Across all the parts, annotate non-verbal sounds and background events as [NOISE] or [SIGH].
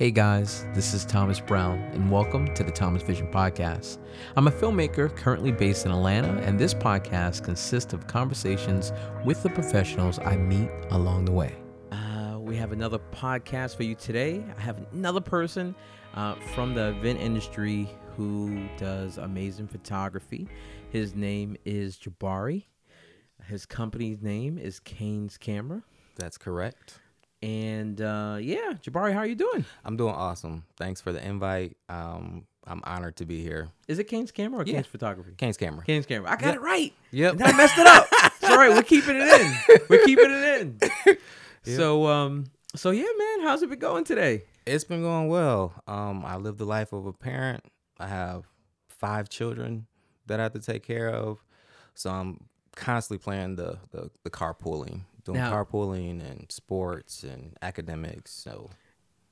Hey guys, this is Thomas Brown, and welcome to the Thomas Vision Podcast. I'm a filmmaker currently based in Atlanta, and this podcast consists of conversations with the professionals I meet along the way. Uh, we have another podcast for you today. I have another person uh, from the event industry who does amazing photography. His name is Jabari. His company's name is Cains Camera. That's correct. And uh, yeah, Jabari, how are you doing? I'm doing awesome. Thanks for the invite. Um, I'm honored to be here. Is it Cains Camera or Yeah. Cains Photography? Cains camera. Cains Camera. I got Yep. it right. Yep. And I messed it up. It's all right. We're keeping it in. We're keeping it in. [LAUGHS] So, um, so yeah, man, how's it been going today? It's been going well. Um, I live the life of a parent. I have five children that I have to take care of, so I'm constantly playing the the, the carpooling, doing Now- carpooling and sports and academics. So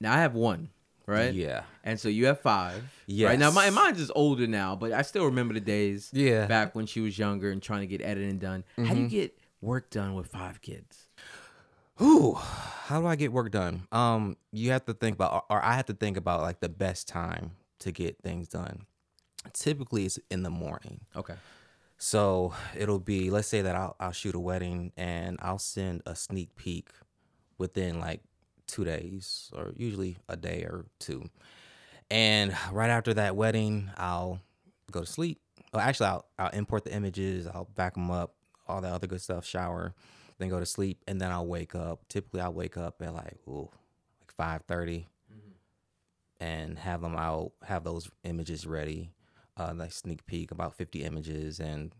Now I have one, right? yeah, And so you have five. Right now, my mine's is older now, but I still remember the days. Yeah. Mm-hmm. Back when she was younger and trying to get editing done. How do you get work done with five kids? Ooh, how do I get work done? Um, you have to think about, or I have to think about like the best time to get things done. Typically, it's in the morning. Okay. So it'll be, let's say that I'll, I'll shoot a wedding and I'll send a sneak peek within like two days or usually a day or two. And right after that wedding, I'll go to sleep. Well, actually, I'll, I'll import the images, I'll back them up, all that other good stuff, shower, then go to sleep, and then I'll wake up. Typically, I'll wake up at like, ooh, like 5.30 mm-hmm. and have them out, have those images ready, uh, like sneak peek, about 50 images. And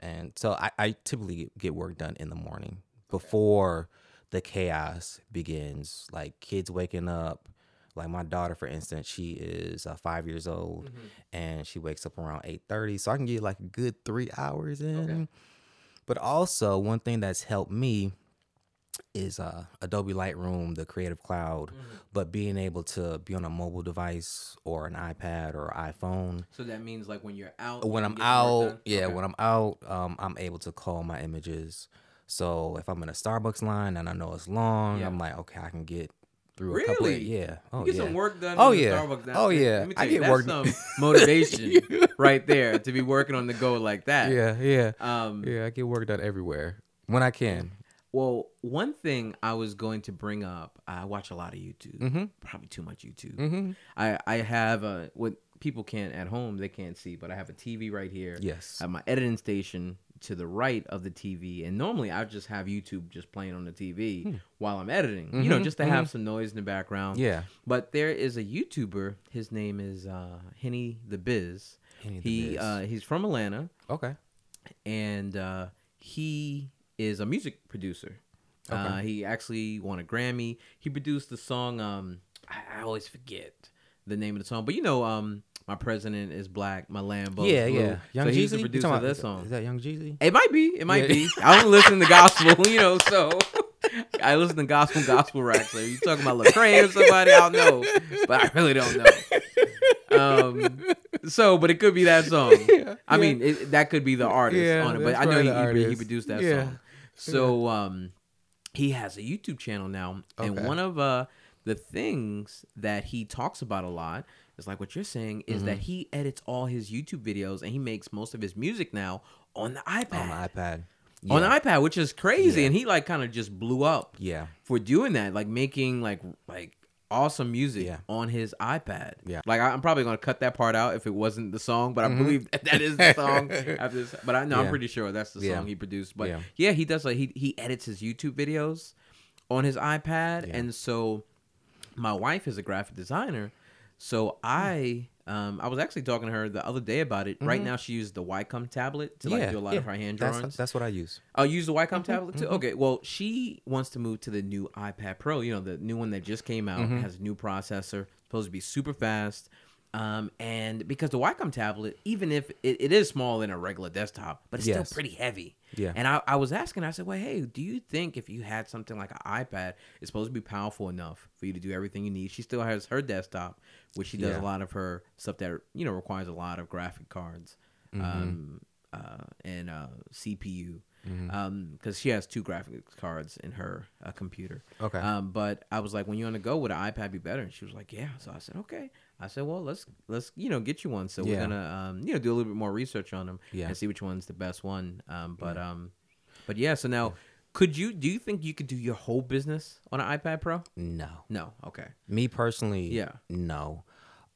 and so I, I typically get work done in the morning before the chaos begins, like kids waking up. Like my daughter, for instance, she is uh, five years old, and she wakes up around eight thirty. So I can get like a good three hours in. But also, one thing that's helped me is uh, Adobe Lightroom, the Creative Cloud. But being able to be on a mobile device or an iPad or iPhone, So that means like when you're out. when I'm get the work out, yeah, Okay. when I'm out, um, I'm able to call my images. So if I'm in a Starbucks line and I know it's long, Yeah. I'm like, okay, I can get through a couple of yeah. Oh You get yeah. some work done. Oh, yeah. Starbucks. Oh, yeah. I you, get work- some [LAUGHS] motivation [LAUGHS] right there to be working on the go like that. Yeah, yeah. Um, yeah, I get work done everywhere when I can. Well, one thing I was going to bring up, I watch a lot of YouTube. Mm-hmm. Probably too much YouTube. Mm-hmm. I I have a what people can't at home they can't see, but I have a TV right here. Yes. I have my editing station to the right of the TV, and normally I just have YouTube just playing on the TV while I'm editing. You know, Mhm, just to have some noise in the background. Yeah. But there is a YouTuber. His name is uh, Henny the Biz. Henny the he Biz. Uh, he's from Atlanta, Okay. and uh, he is a music producer. Uh, he actually won a Grammy. He produced the song. Um, I, I always forget the name of the song, but you know, um, my president is black. My Lambo. yeah, blue. yeah. Young so Jeezy. he's the producer of about- that song. Is that Young Jeezy? It might be. It might Yeah. be. I don't listen to [LAUGHS] gospel, you know, so I listen to gospel, gospel rap. So you talking about Lecrae or somebody, I don't know, but I really don't know. Um, so, but it could be that song. [LAUGHS] Yeah, I yeah. mean, it, that could be the artist Yeah, on it, but I know he, he, produced that song. So, um, he has a YouTube channel now, and Okay. one of uh the things that he talks about a lot is like what you're saying is Mm-hmm. that he edits all his YouTube videos and he makes most of his music now on the iPad On the iPad. on the iPad, which is crazy. Yeah. And he like kind of just blew up Yeah. for doing that, like making like like awesome music Yeah. on his iPad. Yeah. like I, I'm probably gonna cut that part out if it wasn't the song, but I believe that, that is the song. [LAUGHS] after this, but I know I'm Mm-hmm. Pretty sure that's the Yeah. song he produced. But yeah, Yeah. he does like he he edits his YouTube videos on his iPad, Yeah. and so my wife is a graphic designer, so I. Um, I was actually talking to her the other day about it. Right now, she used the Wacom tablet to like Mm-hmm. yeah. do a lot yeah. of her hand That's- drawings. That's, what I use. Oh, use the Wacom Mm-hmm, tablet too. Okay, well, she wants to move to the new iPad Pro. You know, the new one that just came out Mm-hmm. has a new processor, supposed to be super fast. Um, and because the Wacom tablet, even if it, it is small in a regular desktop, but it's Yes. still pretty heavy. Yeah. And I, I was asking, I said, well, hey, do you think if you had something like an iPad, it's supposed to be powerful enough for you to do everything you need? She still has her desktop, which she does Yeah. a lot of her stuff that you know requires a lot of graphic cards, Mm-hmm. um, uh, and uh, CPU. because she has two graphics cards in her uh, computer. Okay. Um, but I was like, when you're on the go, would an iPad be better? And she was like, yeah. So I said, okay. I said, well, let's let's you know get you one. So we're gonna um, you know do a little bit more research on them Yeah. and see which one's the best one. Um, but um, but yeah. So now, could you do you think you could do your whole business on an iPad Pro? no. No. Okay. Me personally, Yeah. no.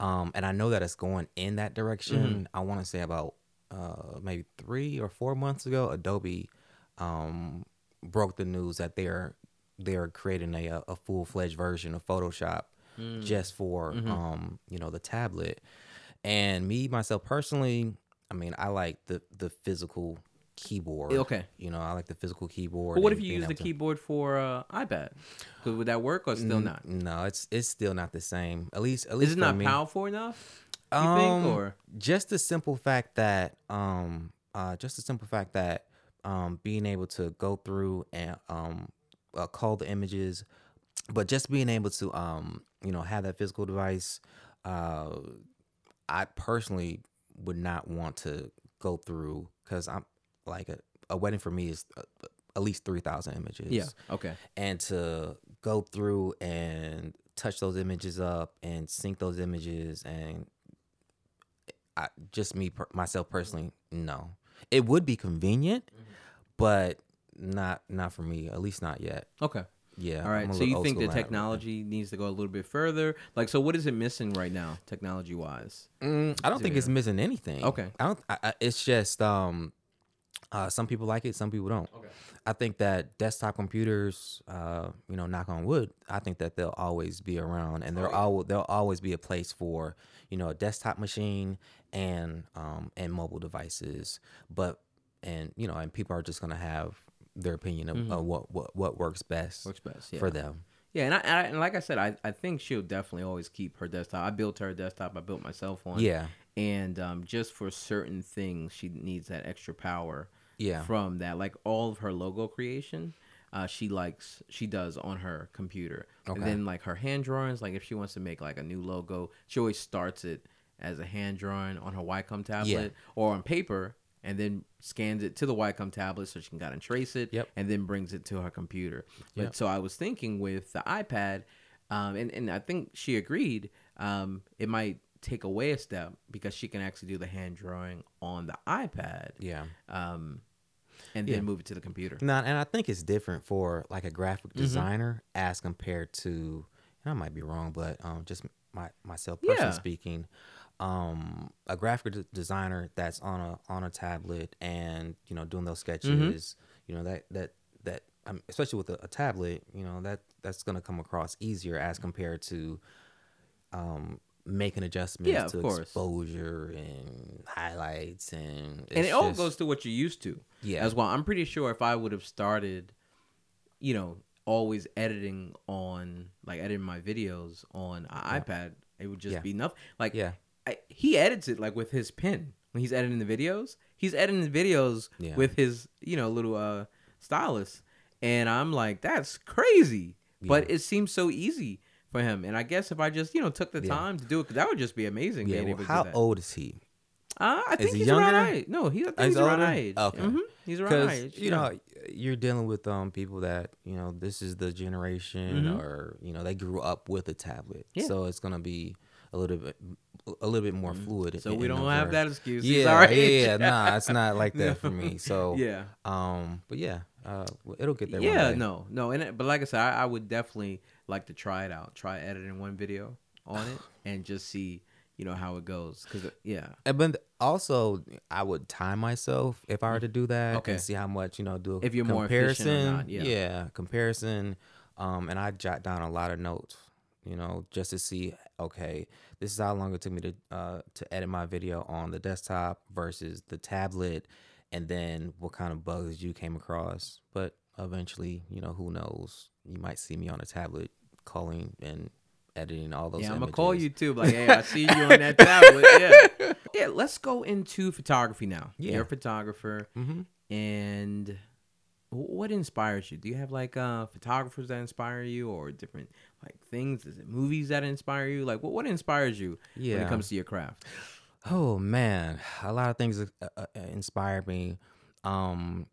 Um, and I know that it's going in that direction. Mm-hmm. I want to say about uh, maybe three or four months ago, Adobe um, broke the news that they're they're creating a a full fledged version of Photoshop Mm. just for Mm-hmm. um, you know the tablet. And me myself personally, I mean, I like the the physical keyboard. Okay. You know, I like the physical keyboard. But what if you use the to- keyboard for uh, iPad? Could, would that work or still N- not? No, it's it's still not the same. At least at least Is it not me. powerful enough? You Um, think or just the simple fact that um uh just the simple fact that um being able to go through and um uh, call the images but just being able to um you know have that physical device uh I personally would not want to go through cuz I'm like a, a wedding for me is uh, at least 3000 images yeah? Okay. and to go through and touch those images up and sync those images and I, just me per, myself personally no it would be convenient Mm-hmm. but not not for me at least not yet Okay. Yeah All right. So you think the school on that. technology needs to go a little bit further? Like, so what is it missing right now, technology wise? Mm, I don't think it's missing anything. Okay. I don't. I, I, it's just um, uh, some people like it, some people don't. Okay. I think that desktop computers, uh, you know, knock on wood, I think that they'll always be around, and there'll al- there'll always be a place for you know a desktop machine and um and mobile devices. But and you know, and people are just gonna have their opinion of, of what, what what works best Mm-hmm. Works best. Yeah. for them. Yeah, and I, and I and like I said, I, I think she'll definitely always keep her desktop. I built her desktop. I built myself one. Yeah, And um, just for certain things, she needs that extra power. yeah, From that, like all of her logo creation, uh, she likes she does on her computer. Okay. And then like her hand drawings, like if she wants to make like a new logo, she always starts it as a hand drawing on her Wacom tablet or on paper, and then scans it to the Wacom tablet so she can kind of trace it. Yep. And then brings it to her computer. But Yep. so I was thinking with the iPad, um, and and I think she agreed. Um, it might take away a step because she can actually do the hand drawing on the iPad, yeah. um, and Yeah. then move it to the computer. No, and I think it's different for like a graphic Mm-hmm. designer as compared to, and I might be wrong, but um, just my myself Yeah. personally speaking, um, a graphic de- designer that's on a on a tablet and you know doing those sketches, Mm-hmm. you know that that that um, especially with a, a tablet, you know that that's gonna come across easier as compared to, um, making adjustments Yeah, to course. exposure and highlights and and it all goes to what you're used to. Yeah. As well, I'm pretty sure if I would have started, you know, always editing on like editing my videos on an iPad, it would just Yeah. be enough. Like, Yeah. I, he edits it like with his pen when he's editing the videos. He's editing the videos Yeah. with his, you know, little uh stylus, and I'm like, that's crazy. But it seems so easy for him, and I guess if I just, you know, took the Yeah. time to do it, 'cause that would just be amazing. Yeah, well, how old is he? Uh, I think he he's around younger? our age. No, he, I think Oh, he's, he's around age. Okay. Mhm, He's around age. you yeah. know you're dealing with um people that you know this is the generation Mhm. or you know they grew up with a tablet Yeah. so it's gonna be a little bit a little bit more fluid So we don't have that excuse. Yeah our yeah yeah [LAUGHS] nah it's not like that for me [LAUGHS] so yeah. um but yeah uh it'll get there Yeah, no, no, and it- but like I said, I, I would definitely like to try it out. Try editing one video on it [SIGHS] and just see, you know, how it goes. Cause yeah, And but also I would time myself if I were to do that Okay. and see how much you know do If you're more efficient or comparison not, yeah. comparison um and I jot down a lot of notes you know just to see okay this is how long it took me to uh to edit my video on the desktop versus the tablet and then what kind of bugs you came across but eventually you know who knows you might see me on a tablet calling and editing all those yeah. I'm images. gonna call you too. Like, hey, I [LAUGHS] see you on that tablet. Yeah, yeah. Let's go into photography now. Yeah. You're a photographer, Mhm. and what inspires you? Do you have like uh photographers that inspire you, or different like things? Is it movies that inspire you? Like, what what inspires you when Yeah. it comes to your craft? Oh man, a lot of things uh, uh, inspired me. Um,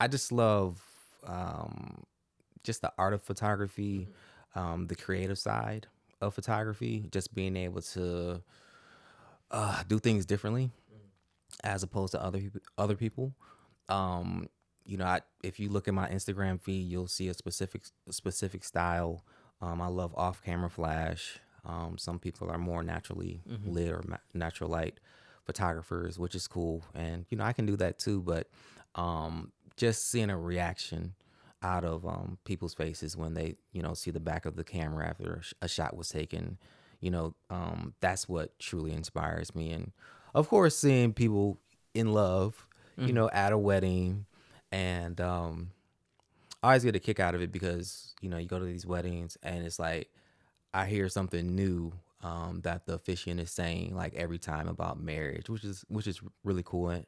I just love um, just the art of photography, um, the creative side of photography, just being able to uh, do things differently as opposed to other other people. Um, you know, I, if you look at my Instagram feed, you'll see a specific specific style. Um, I love off camera flash. Um, some people are more naturally lit or ma- natural light photographers, which is cool, and you know I can do that too. But um, just seeing a reaction out of um, people's faces when they you know see the back of the camera after a, sh- a shot was taken, you know um, that's what truly inspires me. And of course, seeing people in love, you know, at a wedding, and um, I always get a kick out of it because you know you go to these weddings and it's like I hear something new um, that the officiant is saying like every time about marriage, which is which is really cool and,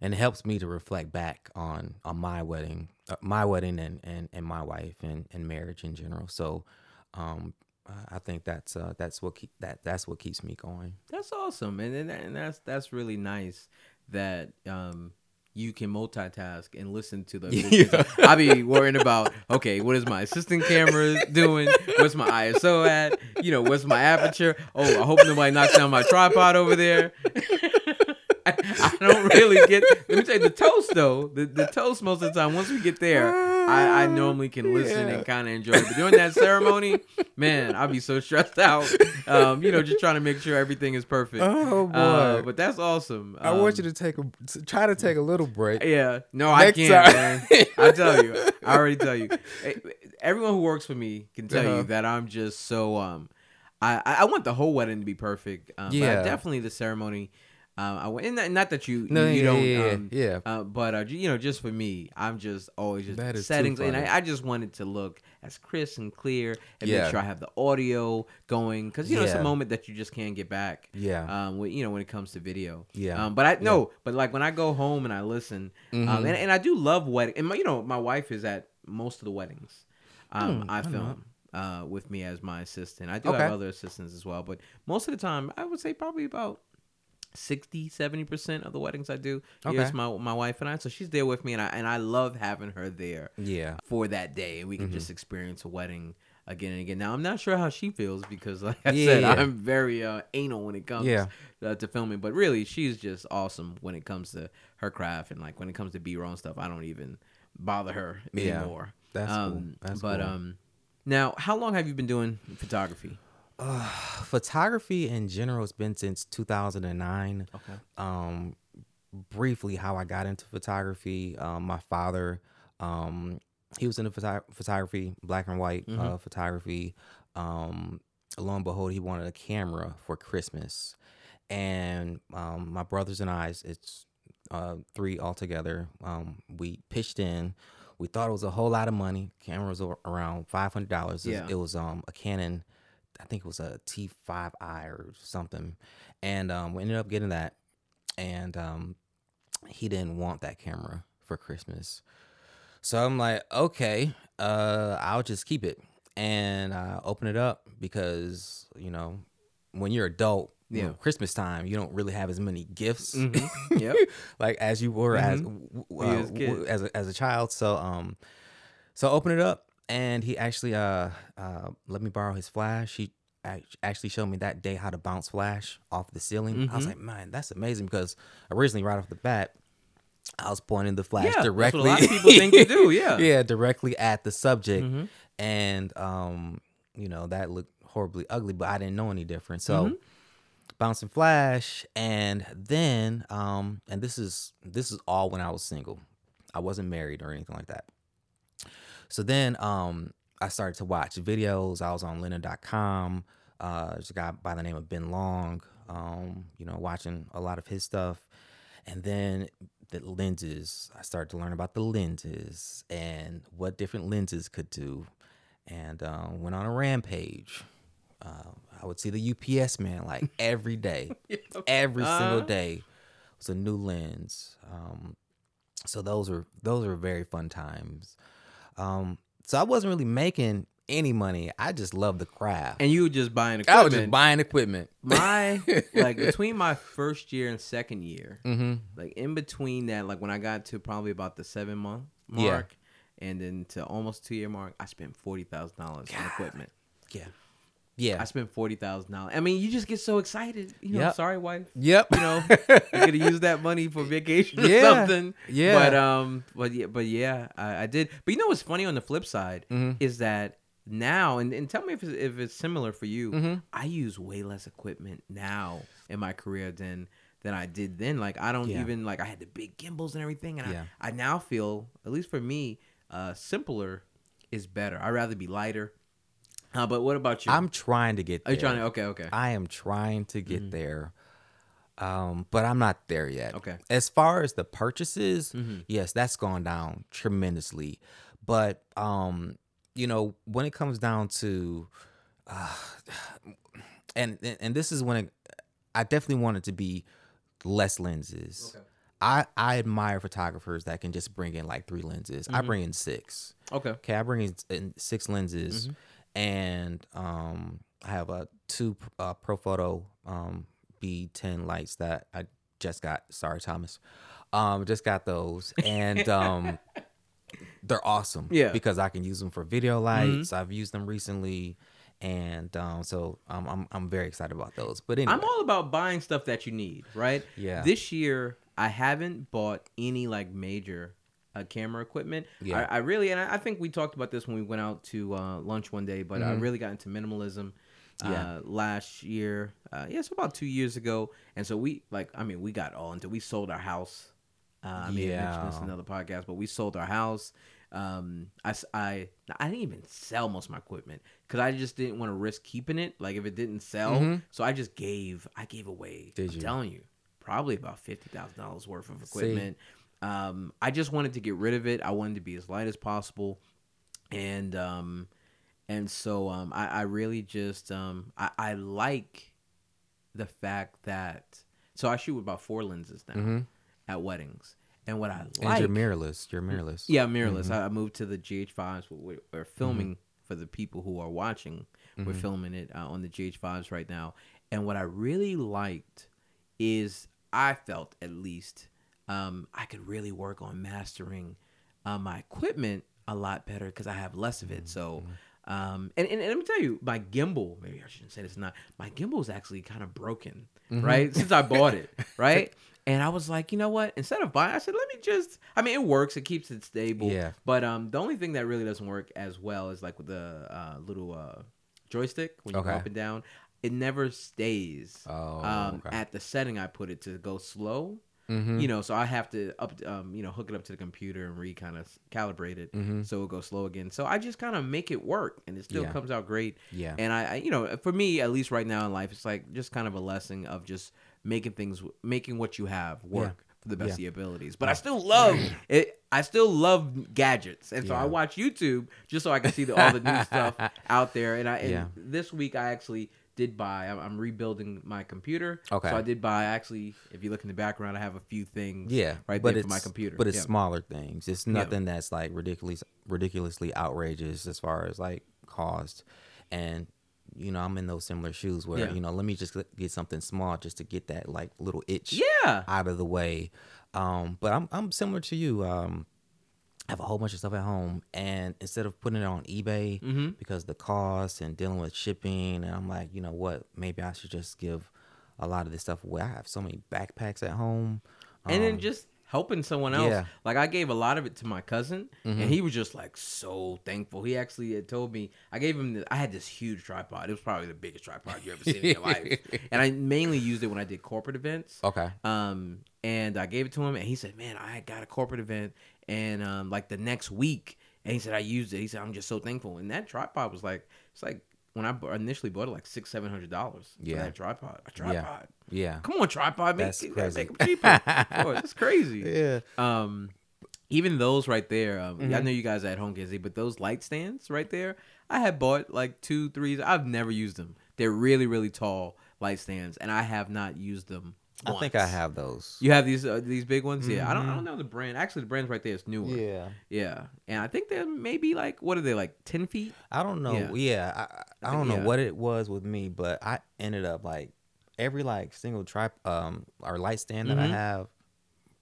and it helps me to reflect back on on my wedding, uh, my wedding and, and and my wife and and marriage in general. So um, I think that's uh, that's what keep, that that's what keeps me going. That's awesome, and and, and that's that's really nice that um you can multitask and listen to the. [LAUGHS] Yeah. I be worrying about okay, what is my assistant camera doing? What's my ISO at? You know, what's my aperture? Oh, I hope nobody knocks down my tripod over there. I, [LAUGHS] I don't really get. Let me tell you, the toast though, the, the toast most of the time. Once we get there, I, I [LAUGHS] normally can listen Yeah. and kind of enjoy it. But during that ceremony, [LAUGHS] man, I'd be so stressed out. Um, you know, just trying to make sure everything is perfect. Oh, Uh, boy. but that's awesome. I want Um, you to take a try to take a little break. Yeah, no, I can't, man. I tell you, I already tell you. [LAUGHS] Everyone who works for me can tell Uh-huh. you that I'm just so um, I I want the whole wedding to be perfect. Um, Yeah. but definitely the ceremony. Um, I went, and not, not that you No, you, you yeah, don't yeah, um, yeah. uh, but uh, you know, just for me, I'm just always just settings, and. I, I just wanted to look as crisp and clear, and Yeah. make sure I have the audio going, because you know it's a moment that you just can't get back. Yeah. Um, when, you know when it comes to video. Yeah. Um, but I no, but like when I go home and I listen, um, Mhm. and, and I do love wedding, and my, you know my wife is at most of the weddings. Um, Hmm, I film. Uh, with me as my assistant. I do Okay. have other assistants as well, but most of the time, I would say probably about 60 70% of the weddings I do Okay. my my wife and I so she's there with me and I and I love having her there Yeah. for that day and we can Mm-hmm. just experience a wedding again and again. Now I'm not sure how she feels because [LAUGHS] like I said Yeah. I'm very uh, anal when it comes Yeah. uh, to filming, but really she's just awesome when it comes to her craft and like when it comes to B-roll and stuff. I don't even bother her Yeah. anymore. That's cool. um, That's but cool. um now how long have you been doing photography? [SIGHS] photography in general has been since 2009 Okay. um briefly how i got into photography. Um my father um he was into photo- photography black and white uh, photography. Um lo and behold he wanted a camera for christmas. And um my brothers and i it's uh three altogether um we pitched in. We thought it was a whole lot of money. Camera was around $500 Yeah. it was um a canon I think it was a T5i or something. And um, we ended up getting that. And um, he didn't want that camera for Christmas. So I'm like, okay, uh, I'll just keep it. And I open it up because, you know, when you're adult, you know, Yeah. Christmas time, you don't really have as many gifts. Mhm. Yep. [LAUGHS] like as you were as Mhm. When you uh, was a w- as a, as a child. So um, so I open it up, and he actually uh uh let me borrow his flash. He actually showed me that day how to bounce flash off the ceiling. I was Mhm. like, man, that's amazing because originally right off the bat. I was pointing the flash Yeah, that's what a directly. lot of people [LAUGHS] think to do, yeah. yeah, directly at the subject, Mhm. and um, you know that looked horribly ugly, but I didn't know any different. So Mhm. bouncing flash and then um and this is this is all when i was single i wasn't married or anything like that so then um i started to watch videos i was on lynda.com uh there's a guy by the name of ben long um you know watching a lot of his stuff and then the lenses i started to learn about the lenses and what different lenses could do and um, went on a rampage uh, I would see the UPS man like [LAUGHS] every day, [LAUGHS] every single Uh-huh. day was a new lens. Um, so those were those were very fun times. Um, so I wasn't really making any money. I just loved the craft. And you were just buying equipment. I was just buying equipment. my [LAUGHS] like between my first year and second year, hmm like in between that, like when I got to probably about the seven month Yeah. mark, and then to almost two year mark, I spent forty thousand dollars on equipment. Yeah. Yeah. I spent forty thousand dollars. I mean, you just get so excited. You know, Yep. sorry, wife. yep. You know, you're gonna use that money for [LAUGHS] vacation or Yeah. something. Yeah. But um, but yeah, but yeah, I, I did. But you know what's funny on the flip side Mhm. is that now, and, and tell me if it's, if it's similar for you. Mhm. I use way less equipment now in my career than than I did then. Like I don't Yeah. even like I had the big gimbals and everything, and Yeah. I I now feel at least for me, uh, simpler is better. I'd rather be lighter. Uh, but what about you? I'm trying to get Are there. you trying to? Okay, okay. I am trying to get Mhm. there. Um, but I'm not there yet. Okay. As far as the purchases, Mhm. yes, that's gone down tremendously. But um, you know, when it comes down to uh, [SIGHS] and and- this is when it, I definitely want it to be less lenses. Okay. I I admire photographers that can just bring in like three lenses. I Mhm. bring in six. Okay. Okay, I bring in, six lenses, Mhm. And um, I have a two uh, Profoto um, B10 lights that I just got. Sorry, Thomas. Um, just got those, and um, [LAUGHS] they're awesome. Yeah. Mm-hmm. because I can use them for video lights. I've used them recently, and um, so um, I'm I'm very excited about those. But anyway, I'm all about buying stuff that you need, right? Yeah. This year, I haven't bought any like major uh, camera equipment. Yeah. I, I really, and I, I think we talked about this when we went out to uh, lunch one day, but I Mhm. really got into minimalism. Uh, Yeah. last year, uh, yeah, so about two years ago, and so we like, I mean, we got all into. We sold our house. Uh, I mean, I mentioned this in Yeah. another podcast, but we sold our house. Um, I, I, I didn't even sell most of my equipment because I just didn't want to risk keeping it. Like if it didn't sell, Mhm. so I just gave, I gave away. Did I'm you? telling you, probably about fifty thousand dollars worth of See. Um, I just wanted to get rid of it. I wanted to be as light as possible, and um, and so um, I, I really just um, I, I like the fact that so I shoot with about four lenses now Mhm. at weddings, and what I and like you're mirrorless. You're mirrorless. yeah, mirrorless. Mhm. I, I moved to the GH5s. We're, we're filming for the people who are watching. We're Mhm. filming it uh, on the GH5s right now. And what I really liked is I felt at least um, I could really work on mastering uh, my equipment a lot better because I have less of it. So, um, and, and, and let me tell you, my gimbal, maybe I shouldn't say this not, my gimbal is actually kind of broken, Mhm. right? Since I bought it, [LAUGHS] right? And I was like, you know what? Instead of buying, I said, let me just. I mean, it works. It keeps it stable. Yeah. But um, the only thing that really doesn't work as well is like with the uh, little uh, joystick when you go up and down. It never stays Oh, um, okay. at the setting I put it to go slow. Mhm. You know, so I have to up, um, you know, hook it up to the computer and re kind of calibrate it Mhm. so it goes slow again. So I just kind of make it work, and it still Yeah. comes out great. Yeah. And I, I, you know, for me, at least right now in life, it's like just kind of a lesson of just making things, making what you have work for the best Yeah. of your abilities. But I still love [CLEARS THROAT] it. I still love gadgets, and so I watch YouTube just so I can see the, all the new stuff [LAUGHS] out there. And I, and Yeah. this week I actually did buy. I'm, I'm rebuilding my computer. Okay. So I did buy. Actually, if you look in the background, I have a few things. Yeah, Right but there for it's, my computer. But it's Yeah. smaller things. It's Yeah. nothing that's like ridiculous, ridiculously outrageous as far as like cost. And you know, I'm in those similar shoes where Yeah. you know, let me just get something small just to get that like little itch Yeah. out of the way. Um, but I'm I'm similar to you. Um, I have a whole bunch of stuff at home, and instead of putting it on eBay Mm-hmm. because the cost and dealing with shipping, and I'm like, you know what? Maybe I should just give a lot of this stuff away. I have so many backpacks at home. and then Um, just helping someone else. yeah. Like I gave a lot of it to my cousin, Mhm. and he was just like so thankful. He actually had told me I gave him. The, I had this huge tripod. It was probably the biggest tripod you ever seen in your [LAUGHS] life, and I mainly used it when I did corporate events. okay. Um, and I gave it to him, and he said, "Man, I got a corporate event, and um, like the next week." And he said, "I used it." He said, "I'm just so thankful." And that tripod was like, it's like when I initially bought it, like six, seven hundred dollars Yeah. for that tripod. A tripod. Yeah. Come on, tripod, make, That's make crazy. them cheaper. [LAUGHS] Boy, it's crazy. Yeah. Um, even those right there. Um, I Mhm. know you guys are at home can see, but those light stands right there, I had bought like two, threes. I've never used them. They're really, really tall light stands, and I have not used them. I think I have those. You have these uh, these big ones, yeah. I don't I Mhm. don't know the brand. Actually, the brand's right there. It's newer. Yeah. yeah. And I think they're maybe like what are they like ten feet? I don't know. Yeah. Yeah. I, I, I think- don't know yeah. what it was with me, but I ended up like every like single trip um or light stand that I Mhm. have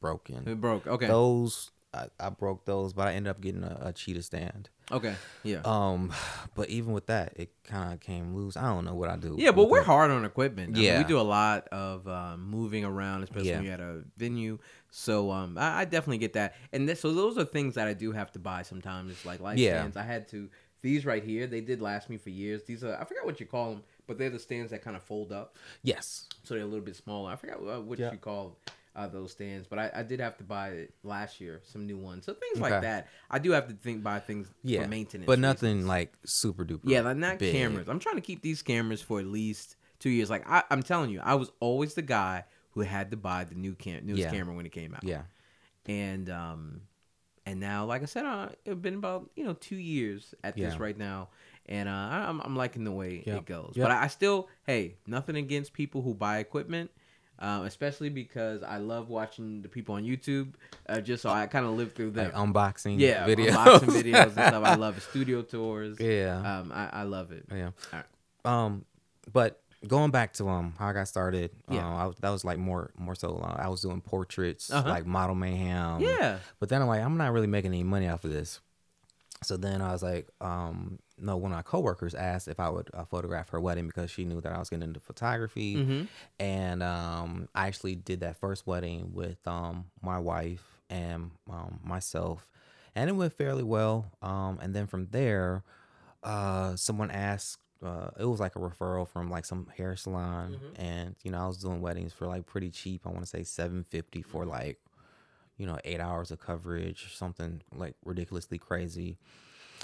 broken. It broke. Okay. Those I, I broke those, but I ended up getting a, a cheetah stand. Okay. Yeah. Um, [SIGHS] but even with that, it kind of came loose. I don't know what I do. yeah, but we're it. hard on equipment. I mean, Yeah. we do a lot of um, moving around, especially Yeah. when you're at a venue. So um, I, I definitely get that. And th- so those are things that I do have to buy sometimes. It's like light Yeah. stands. I had to. These right here, they did last me for years. These are I forgot what you call them, but they're the stands that kind of fold up, Yes. so they're a little bit smaller. I forgot what, what Yeah. you call uh, those stands, but I, I did have to buy it last year some new ones. So things like that, I do have to think buy things Yeah. for maintenance, But nothing reasons. like super duper. Yeah, like not big. cameras. I'm trying to keep these cameras for at least two years. Like I, I'm telling you, I was always the guy who had to buy the new cam- newest Yeah. camera when it came out. Yeah. And um, and now, like I said, uh, it's been about you know two years at this right now, and uh, I'm I'm liking the way Yep. it goes. Yep. But I, I still, hey, nothing against people who buy equipment. Um, especially because I love watching the people on YouTube, uh, just so I kind of live through them. Like unboxing yeah, videos. unboxing [LAUGHS] videos and stuff. I love studio tours. Yeah. Um, I, I love it. yeah. Um, but going back to um how I got started, Yeah. um, I, that was like more more so uh, I was doing portraits, Uh-huh. like model mayhem. Yeah. But then I'm like, I'm not really making any money off of this. So then I was like, um, no, one of my coworkers asked if I would uh, photograph her wedding because she knew that I was getting into photography. Mhm. And um, I actually did that first wedding with um, my wife and um, myself. And it went fairly well. Um, and then from there, uh, someone asked, uh, it was like a referral from like some hair salon. And, you know, I was doing weddings for like pretty cheap. I want to say 750 for like you know, eight hours of coverage, something like ridiculously crazy.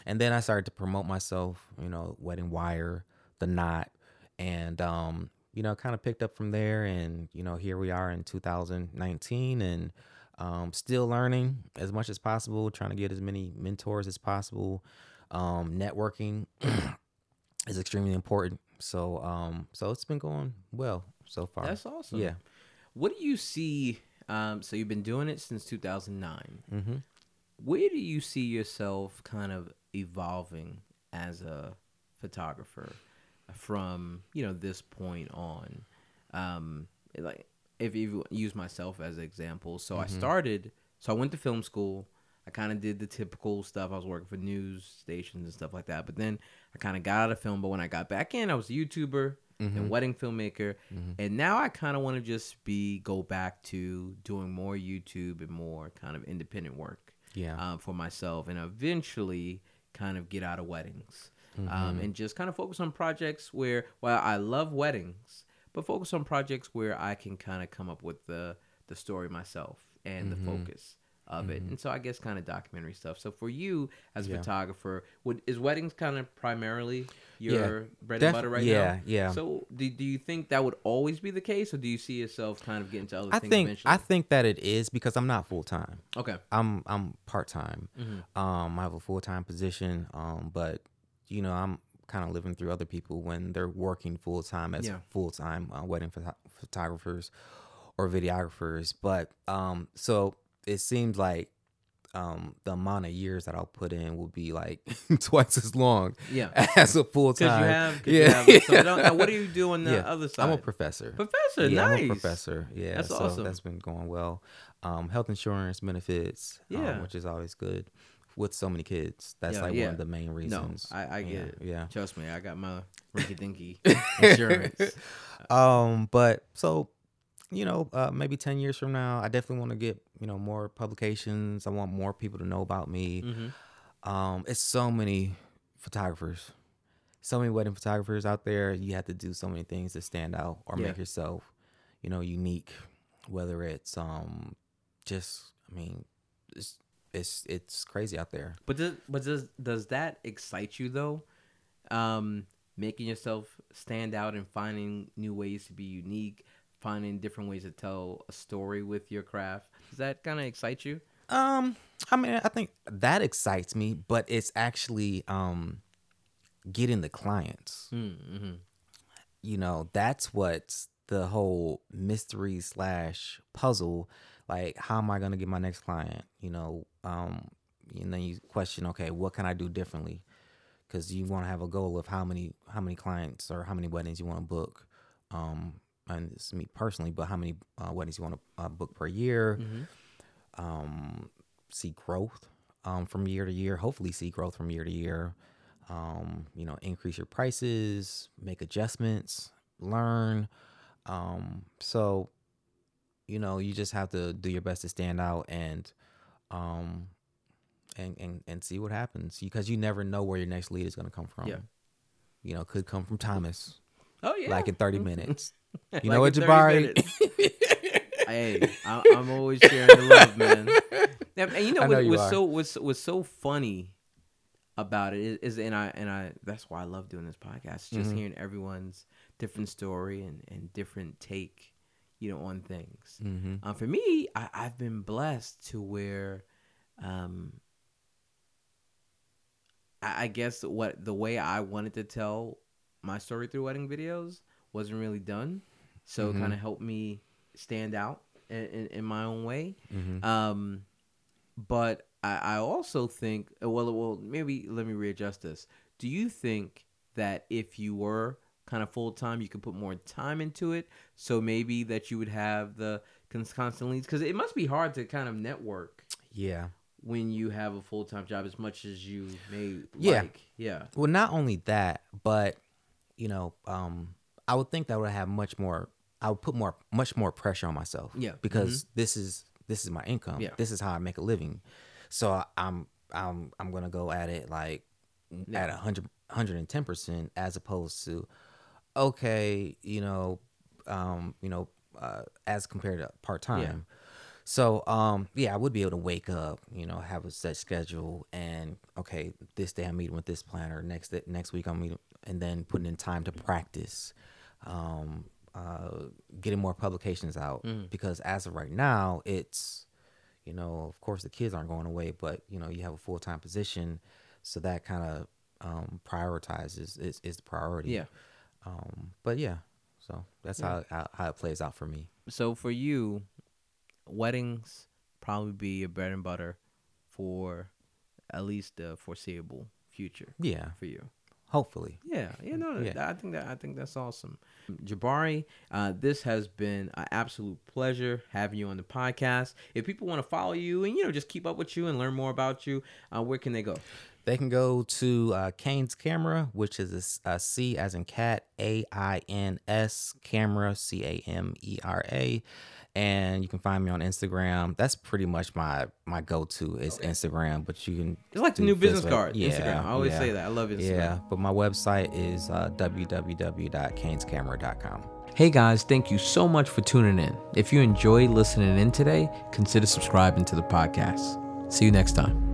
And then I started to promote myself, you know, Wedding Wire, The Knot, and um, you know, kind of picked up from there. And you know, here we are in 2019, and um, still learning as much as possible, trying to get as many mentors as possible. Um, networking [CLEARS THROAT] is extremely important. So, um, so it's been going well so far. That's awesome. Yeah. What do you see? Um, so you've been doing it since 2009. Mm-hmm. Where do you see yourself kind of evolving as a photographer from you know this point on? Um, like if you use myself as an example, so I started. So I went to film school. I kind of did the typical stuff. I was working for news stations and stuff like that. But then I kind of got out of film. But when I got back in, I was a YouTuber and wedding filmmaker. And now I kind of want to just be go back to doing more YouTube and more kind of independent work Yeah. um, for myself, and eventually kind of get out of weddings Mm-hmm. um, and just kind of focus on projects where, while I love weddings, but focus on projects where I can kind of come up with the the story myself and Mm-hmm. the focus of it. And so I guess kind of documentary stuff. So for you as a Yeah. photographer, would is weddings kind of primarily Yeah. your bread Def- and butter right yeah, now? yeah. yeah. So do, do you think that would always be the case, or do you see yourself kind of getting to other I things think eventually? I think that it is because I'm not full time. okay. I'm I'm part time. Mm-hmm. Um, I have a full time position. Um, but you know I'm kind of living through other people when they're working full time as Yeah. full time uh, wedding photo- photographers or videographers. But um, so it seems like um the amount of years that I'll put in will be like [LAUGHS] twice as long Yeah. as a full time. you have, yeah. you have so now what do you do on the Yeah. other side? I'm a professor. professor. yeah, nice. I'm a professor. Yeah, That's so awesome. that's been going well. Um, health insurance benefits, um, Yeah. which is always good with so many kids. That's Yeah, like yeah. one of the main reasons. No, I, I get yeah, it. Yeah. Trust me, I got my rinky dinky [LAUGHS] insurance. Um, but so you know, uh, maybe ten years from now, I definitely want to get you know more publications. I want more people to know about me. Mhm. Um, it's so many photographers, so many wedding photographers out there. You have to do so many things to stand out or Yeah. make yourself, you know, unique. Whether it's um, just I mean, it's it's it's crazy out there. But does but does does that excite you though? Um, making yourself stand out and finding new ways to be unique, finding different ways to tell a story with your craft. Does that kind of excite you? Um, I mean, I think that excites me, but it's actually um, getting the clients. Mm-hmm. you know that's what's the whole mystery slash puzzle like how am i going to get my next client you know um and then you question okay what can i do differently because you want to have a goal of how many how many clients or how many weddings you want to book um and it's me personally but how many uh, weddings you want to uh, book per year Mm-hmm. um see growth um, from year to year. Hopefully, see growth from year to year. Um, you know, increase your prices, make adjustments, learn. Um, so, you know, you just have to do your best to stand out and, um, and and and see what happens because you never know where your next lead is going to come from. Yeah. You know, could come from Thomas, Oh yeah. like in thirty minutes. [LAUGHS] You Like know what, in 30 Jabari? [LAUGHS] hey, I, I'm always sharing the love, man. And you know know what you was are. so what's what's so funny about it is, is and I and I that's why I love doing this podcast. Just Mhm. hearing everyone's different story and and different take, you know, on things. mm-hmm. Um, for me, I, I've been blessed to where, um, I, I guess what the way I wanted to tell my story through wedding videos wasn't really done, so it Mhm. kind of helped me stand out in, in, in my own way. Mm-hmm. Um, but I, I also think, well, well, maybe let me readjust this. Do you think that if you were kind of full time, you could put more time into it? So maybe that you would have the cons- constant leads because it must be hard to kind of network Yeah. when you have a full time job as much as you may Yeah. like. Yeah. Well, not only that, but you know, um, I would think that I would have much more. I would put more, much more pressure on myself. Yeah. because this is this is my income. Yeah. this is how I make a living. So I- I'm I'm I'm gonna go at it like Yeah. at a hundred hundred and ten percent as opposed to okay, you know, um, you know, uh, as compared to part time. Yeah. So um yeah, I would be able to wake up, you know, have a set schedule and okay, this day I'm meeting with this planner, next day, next week I'm meeting and then putting in time to practice. Um uh getting more publications out Mm. because as of right now, it's you know, of course the kids aren't going away, but you know, you have a full-time position, so that kind of um prioritizes is is the priority. Yeah. Um but yeah. So that's Yeah. how, how how it plays out for me. So for you, weddings probably be your bread and butter for at least the foreseeable future Yeah, for you. Hopefully. Yeah, you know, Yeah. I think that I think that's awesome. Jabari, uh, this has been an absolute pleasure having you on the podcast. If people want to follow you and you know just keep up with you and learn more about you, uh, where can they go? They can go to uh, Cains Camera, which is a a, C as in cat, A I N S camera, C A M E R A, and you can find me on Instagram. That's pretty much my my go to is Instagram, but you can It's like the new business Facebook. card, Yeah, Instagram. I always yeah, say that. I love Instagram. Yeah, but my website is uh, www.cainscamera.com. Hey guys, thank you so much for tuning in. If you enjoyed listening in today, consider subscribing to the podcast. See you next time.